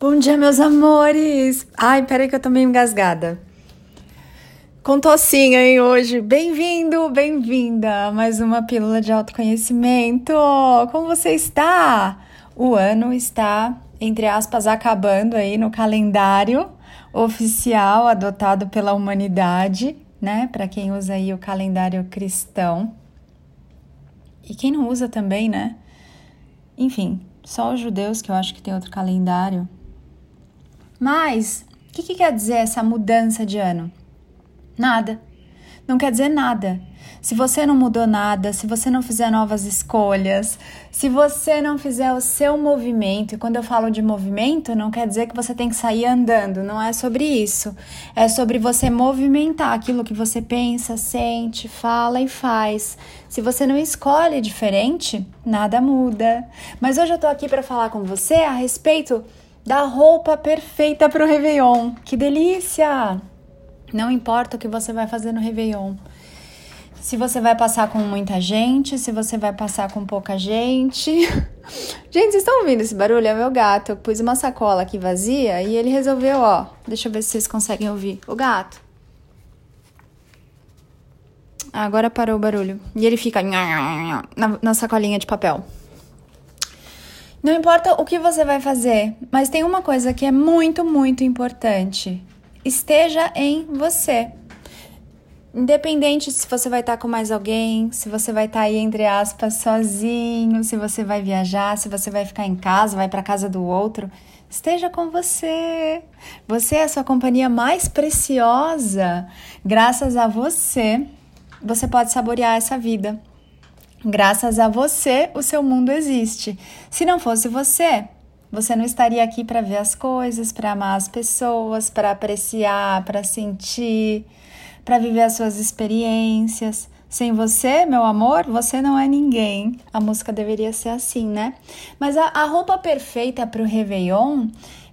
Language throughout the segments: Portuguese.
Bom dia, meus amores! Ai, peraí que eu tô meio engasgada. Com tocinha, hein, hoje. Bem-vindo, bem-vinda a mais uma pílula de autoconhecimento. Como você está? O ano está, entre aspas, acabando aí no calendário oficial adotado pela humanidade, né? Para quem usa aí o calendário cristão. E quem não usa também, né? Enfim, só os judeus que eu acho que tem outro calendário. Mas, o que, que quer dizer essa mudança de ano? Nada. Não quer dizer nada. Se você não mudou nada, se você não fizer novas escolhas, se você não fizer o seu movimento, e quando eu falo de movimento, não quer dizer que você tem que sair andando, não é sobre isso. É sobre você movimentar aquilo que você pensa, sente, fala e faz. Se você não escolhe diferente, nada muda. Mas hoje eu tô aqui para falar com você a respeito da roupa perfeita para o Réveillon. Que delícia! Não importa o que você vai fazer no Réveillon. Se você vai passar com muita gente, se você vai passar com pouca gente. gente, vocês estão ouvindo esse barulho? É meu gato. Eu pus uma sacola aqui vazia e ele resolveu, ó. Deixa eu ver se vocês conseguem ouvir. O gato. Agora parou o barulho. E ele fica na, na sacolinha de papel. Não importa o que você vai fazer, mas tem uma coisa que é muito, muito importante. Esteja em você. Independente se você vai estar com mais alguém, se você vai estar aí, entre aspas, sozinho, se você vai viajar, se você vai ficar em casa, vai para casa do outro, esteja com você. Você é a sua companhia mais preciosa. Graças a você, você pode saborear essa vida. Graças a você, o seu mundo existe. Se não fosse você, você não estaria aqui para ver as coisas, para amar as pessoas, para apreciar, para sentir, para viver as suas experiências. Sem você, meu amor, você não é ninguém. A música deveria ser assim, né? Mas a, a roupa perfeita para o Réveillon,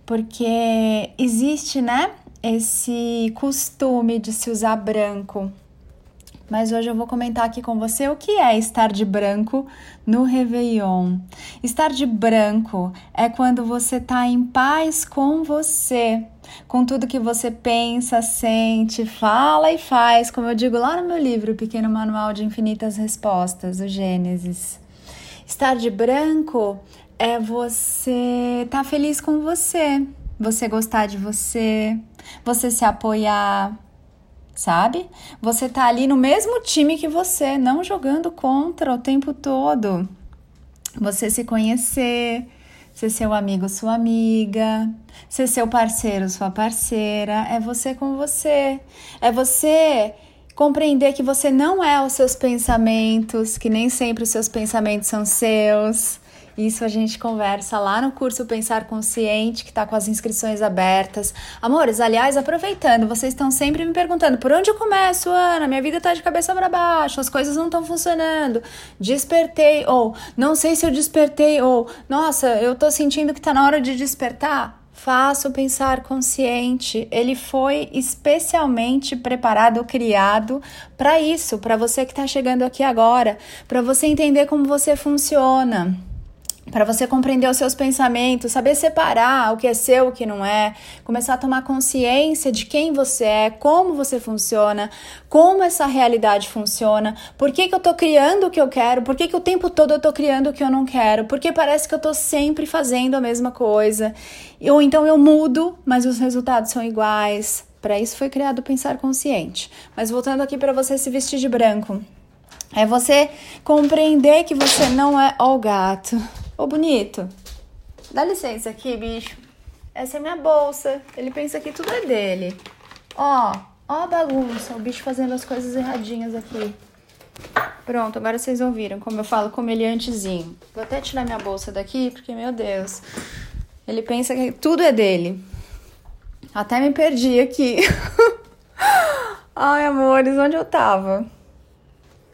porque existe, né? Esse costume de se usar branco mas hoje eu vou comentar aqui com você o que é estar de branco no Réveillon. Estar de branco é quando você está em paz com você, com tudo que você pensa, sente, fala e faz, como eu digo lá no meu livro, o Pequeno Manual de Infinitas Respostas, o Gênesis. Estar de branco é você estar tá feliz com você, você gostar de você, você se apoiar, sabe? Você tá ali no mesmo time que você, não jogando contra o tempo todo. Você se conhecer, ser seu amigo, sua amiga, ser seu parceiro, sua parceira, é você com você. É você compreender que você não é os seus pensamentos, que nem sempre os seus pensamentos são seus isso a gente conversa lá no curso Pensar Consciente, que está com as inscrições abertas. Amores, aliás, aproveitando, vocês estão sempre me perguntando por onde eu começo, Ana? Minha vida está de cabeça para baixo, as coisas não estão funcionando. Despertei, ou não sei se eu despertei, ou nossa, eu estou sentindo que está na hora de despertar. Faça o pensar consciente. Ele foi especialmente preparado, criado para isso, para você que está chegando aqui agora, para você entender como você funciona para você compreender os seus pensamentos, saber separar o que é seu, o que não é, começar a tomar consciência de quem você é, como você funciona, como essa realidade funciona, por que, que eu tô criando o que eu quero, por que, que o tempo todo eu tô criando o que eu não quero, porque parece que eu tô sempre fazendo a mesma coisa, ou então eu mudo, mas os resultados são iguais. Para isso foi criado o pensar consciente. Mas voltando aqui para você se vestir de branco, é você compreender que você não é o gato Ô, bonito, dá licença aqui, bicho. Essa é minha bolsa. Ele pensa que tudo é dele. Ó, ó a bagunça. O bicho fazendo as coisas erradinhas aqui. Pronto, agora vocês ouviram como eu falo como ele antezinho. Vou até tirar minha bolsa daqui, porque, meu Deus, ele pensa que tudo é dele. Até me perdi aqui. Ai, amores, onde eu tava?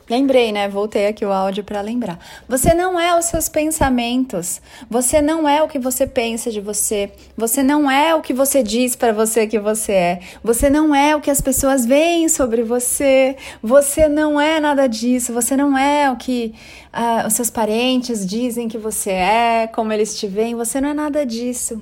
Lembrei, né? Voltei aqui o áudio para lembrar. Você não é os seus pensamentos. Você não é o que você pensa de você. Você não é o que você diz para você que você é. Você não é o que as pessoas veem sobre você. Você não é nada disso. Você não é o que uh, os seus parentes dizem que você é, como eles te veem. Você não é nada disso.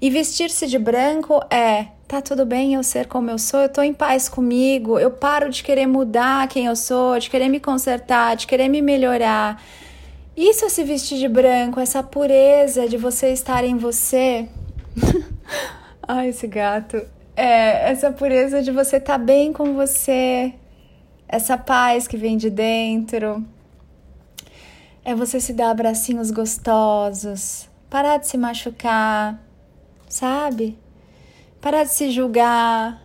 E vestir-se de branco é tá tudo bem eu ser como eu sou, eu tô em paz comigo, eu paro de querer mudar quem eu sou, de querer me consertar, de querer me melhorar. Isso é se vestir de branco, essa pureza de você estar em você. Ai, esse gato. É, essa pureza de você estar tá bem com você, essa paz que vem de dentro. É você se dar abracinhos gostosos, parar de se machucar, sabe? Parar de se julgar,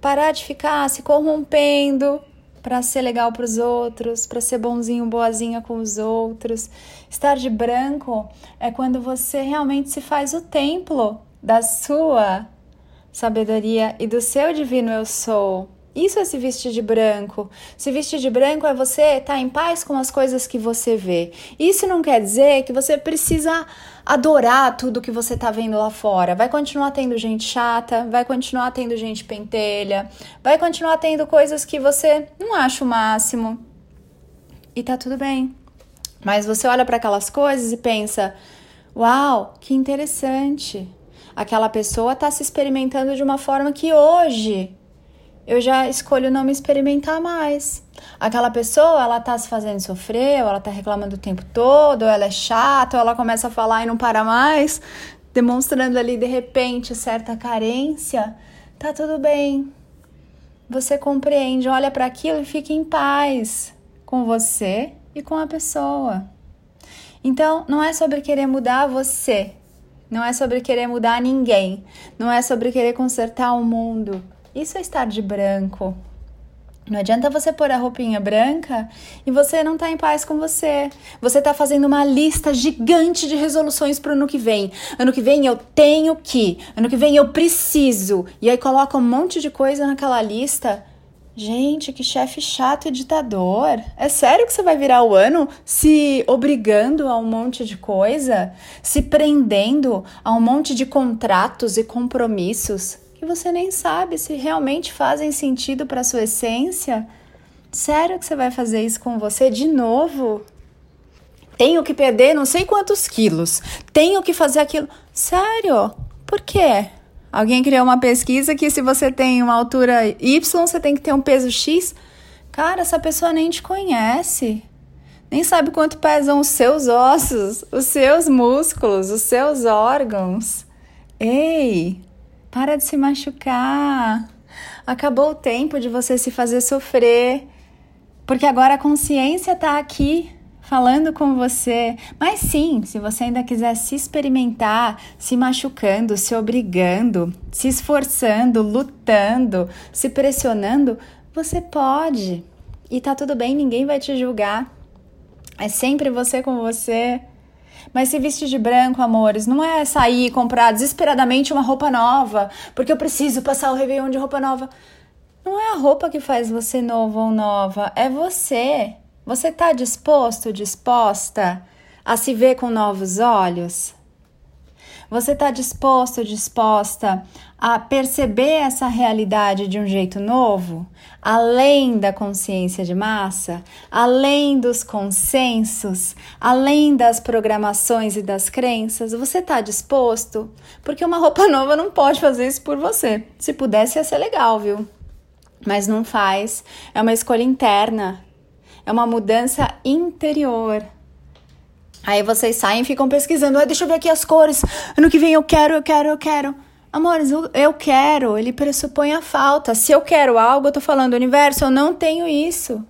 parar de ficar se corrompendo para ser legal para os outros, para ser bonzinho, boazinha com os outros. Estar de branco é quando você realmente se faz o templo da sua sabedoria e do seu divino eu sou. Isso é se vestir de branco. Se vestir de branco é você estar tá em paz com as coisas que você vê. Isso não quer dizer que você precisa adorar tudo que você está vendo lá fora. Vai continuar tendo gente chata, vai continuar tendo gente pentelha, vai continuar tendo coisas que você não acha o máximo. E tá tudo bem. Mas você olha para aquelas coisas e pensa: "Uau, que interessante. Aquela pessoa está se experimentando de uma forma que hoje eu já escolho não me experimentar mais. Aquela pessoa, ela tá se fazendo sofrer, ou ela tá reclamando o tempo todo, ou ela é chata, ou ela começa a falar e não para mais, demonstrando ali de repente certa carência. Tá tudo bem. Você compreende, olha para aquilo e fica em paz com você e com a pessoa. Então, não é sobre querer mudar você, não é sobre querer mudar ninguém, não é sobre querer consertar o mundo isso é estar de branco. Não adianta você pôr a roupinha branca e você não tá em paz com você. Você tá fazendo uma lista gigante de resoluções pro ano que vem. Ano que vem eu tenho que, ano que vem eu preciso. E aí coloca um monte de coisa naquela lista. Gente, que chefe chato e ditador. É sério que você vai virar o ano se obrigando a um monte de coisa? Se prendendo a um monte de contratos e compromissos? Que você nem sabe se realmente fazem sentido para sua essência. Sério que você vai fazer isso com você de novo? Tenho que perder não sei quantos quilos. Tenho que fazer aquilo. Sério? Por quê? Alguém criou uma pesquisa que se você tem uma altura Y, você tem que ter um peso X. Cara, essa pessoa nem te conhece. Nem sabe quanto pesam os seus ossos, os seus músculos, os seus órgãos. Ei, para de se machucar. Acabou o tempo de você se fazer sofrer. Porque agora a consciência está aqui falando com você. Mas sim, se você ainda quiser se experimentar, se machucando, se obrigando, se esforçando, lutando, se pressionando, você pode. E tá tudo bem, ninguém vai te julgar. É sempre você com você. Mas se vestir de branco, amores, não é sair e comprar desesperadamente uma roupa nova, porque eu preciso passar o Réveillon de roupa nova. Não é a roupa que faz você novo ou nova, é você. Você está disposto, disposta a se ver com novos olhos? Você está disposto, disposta a perceber essa realidade de um jeito novo, além da consciência de massa, além dos consensos, além das programações e das crenças? Você está disposto? Porque uma roupa nova não pode fazer isso por você. Se pudesse, ia ser legal, viu? Mas não faz. É uma escolha interna. É uma mudança interior. Aí vocês saem e ficam pesquisando. Ah, deixa eu ver aqui as cores. Ano que vem eu quero, eu quero, eu quero. Amores, eu, eu quero, ele pressupõe a falta. Se eu quero algo, eu tô falando, universo, eu não tenho isso.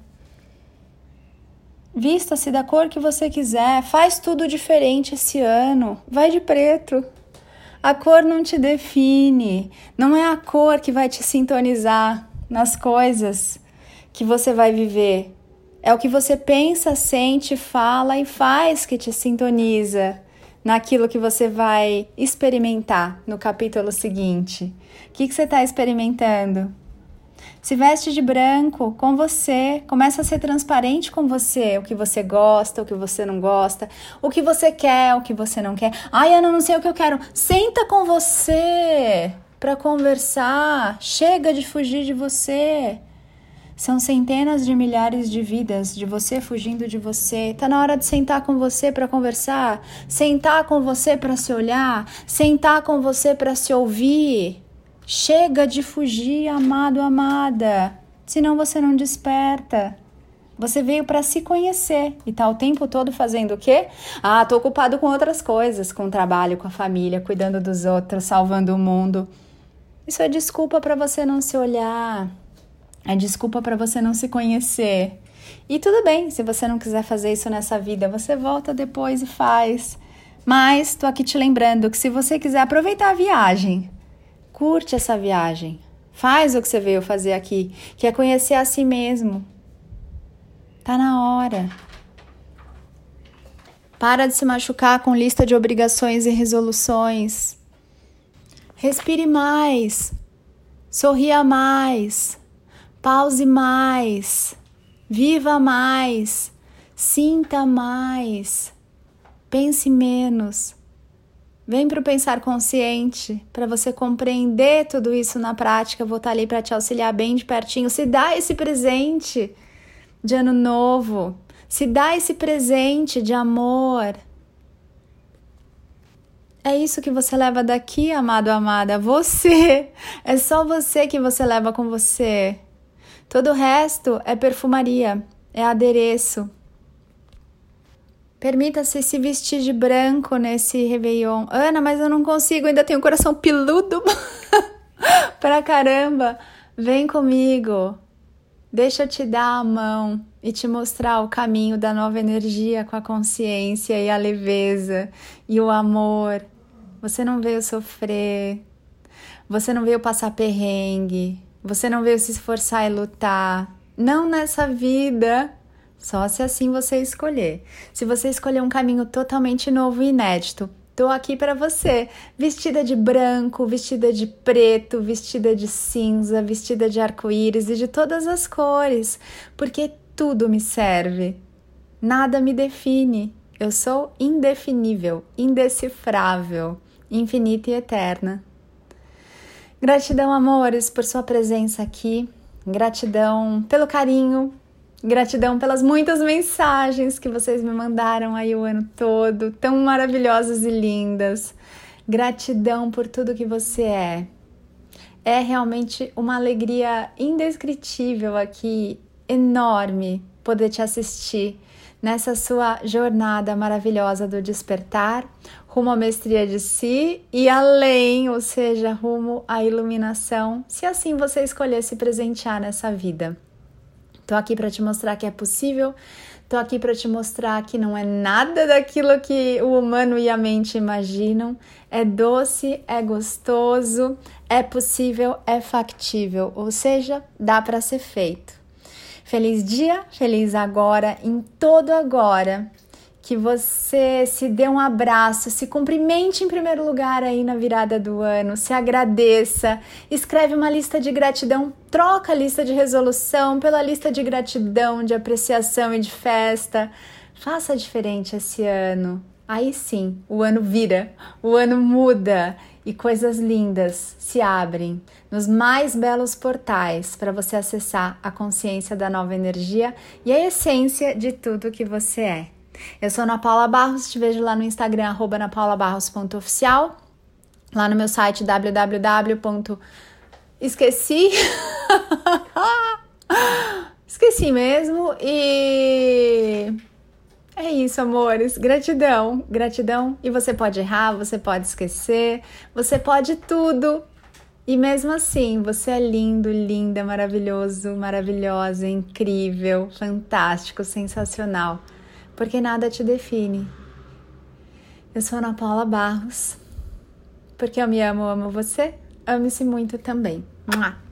Vista-se da cor que você quiser, faz tudo diferente esse ano. Vai de preto. A cor não te define, não é a cor que vai te sintonizar nas coisas que você vai viver. É o que você pensa, sente, fala e faz que te sintoniza naquilo que você vai experimentar no capítulo seguinte. O que, que você está experimentando? Se veste de branco com você, começa a ser transparente com você, o que você gosta, o que você não gosta, o que você quer, o que você não quer. Ai, Ana, não sei o que eu quero. Senta com você para conversar. Chega de fugir de você. São centenas de milhares de vidas de você fugindo de você. Tá na hora de sentar com você para conversar, sentar com você para se olhar, sentar com você para se ouvir. Chega de fugir, amado, amada. Senão você não desperta. Você veio para se conhecer e tá o tempo todo fazendo o quê? Ah, tô ocupado com outras coisas, com o trabalho, com a família, cuidando dos outros, salvando o mundo. Isso é desculpa para você não se olhar. É desculpa para você não se conhecer. E tudo bem, se você não quiser fazer isso nessa vida, você volta depois e faz. Mas tô aqui te lembrando que se você quiser aproveitar a viagem, curte essa viagem. Faz o que você veio fazer aqui, que é conhecer a si mesmo, Tá na hora. Para de se machucar com lista de obrigações e resoluções. Respire mais. Sorria mais. Pause mais. Viva mais. Sinta mais. Pense menos. Vem para o pensar consciente, para você compreender tudo isso na prática. Eu vou estar ali para te auxiliar bem de pertinho. Se dá esse presente de ano novo. Se dá esse presente de amor. É isso que você leva daqui, amado, amada. Você. É só você que você leva com você. Todo o resto é perfumaria, é adereço. Permita-se se vestir de branco nesse Réveillon. Ana, mas eu não consigo, ainda tenho o coração peludo pra caramba. Vem comigo. Deixa eu te dar a mão e te mostrar o caminho da nova energia com a consciência e a leveza e o amor. Você não veio sofrer, você não veio passar perrengue, você não veio se esforçar e lutar. Não nessa vida, só se assim você escolher. Se você escolher um caminho totalmente novo e inédito, Tô aqui para você, vestida de branco, vestida de preto, vestida de cinza, vestida de arco-íris e de todas as cores, porque tudo me serve. Nada me define. Eu sou indefinível, indecifrável, infinita e eterna. Gratidão, amores, por sua presença aqui. Gratidão pelo carinho, Gratidão pelas muitas mensagens que vocês me mandaram aí o ano todo, tão maravilhosas e lindas. Gratidão por tudo que você é. É realmente uma alegria indescritível aqui, enorme, poder te assistir nessa sua jornada maravilhosa do despertar, rumo à mestria de si e além, ou seja, rumo à iluminação, se assim você escolher se presentear nessa vida. Tô aqui para te mostrar que é possível. Tô aqui para te mostrar que não é nada daquilo que o humano e a mente imaginam. É doce, é gostoso, é possível, é factível, ou seja, dá para ser feito. Feliz dia, feliz agora, em todo agora que você se dê um abraço, se cumprimente em primeiro lugar aí na virada do ano, se agradeça, escreve uma lista de gratidão, troca a lista de resolução pela lista de gratidão, de apreciação e de festa. Faça diferente esse ano. Aí sim, o ano vira, o ano muda e coisas lindas se abrem nos mais belos portais para você acessar a consciência da nova energia e a essência de tudo que você é. Eu sou Ana Paula Barros, te vejo lá no Instagram, arroba anapaulabarros.oficial, lá no meu site www. Esqueci. Esqueci mesmo. E é isso, amores. Gratidão, gratidão. E você pode errar, você pode esquecer, você pode tudo. E mesmo assim, você é lindo, linda, maravilhoso, maravilhosa, incrível, fantástico, sensacional porque nada te define. Eu sou Ana Paula Barros, porque eu me amo, amo você, ame-se muito também. Mua.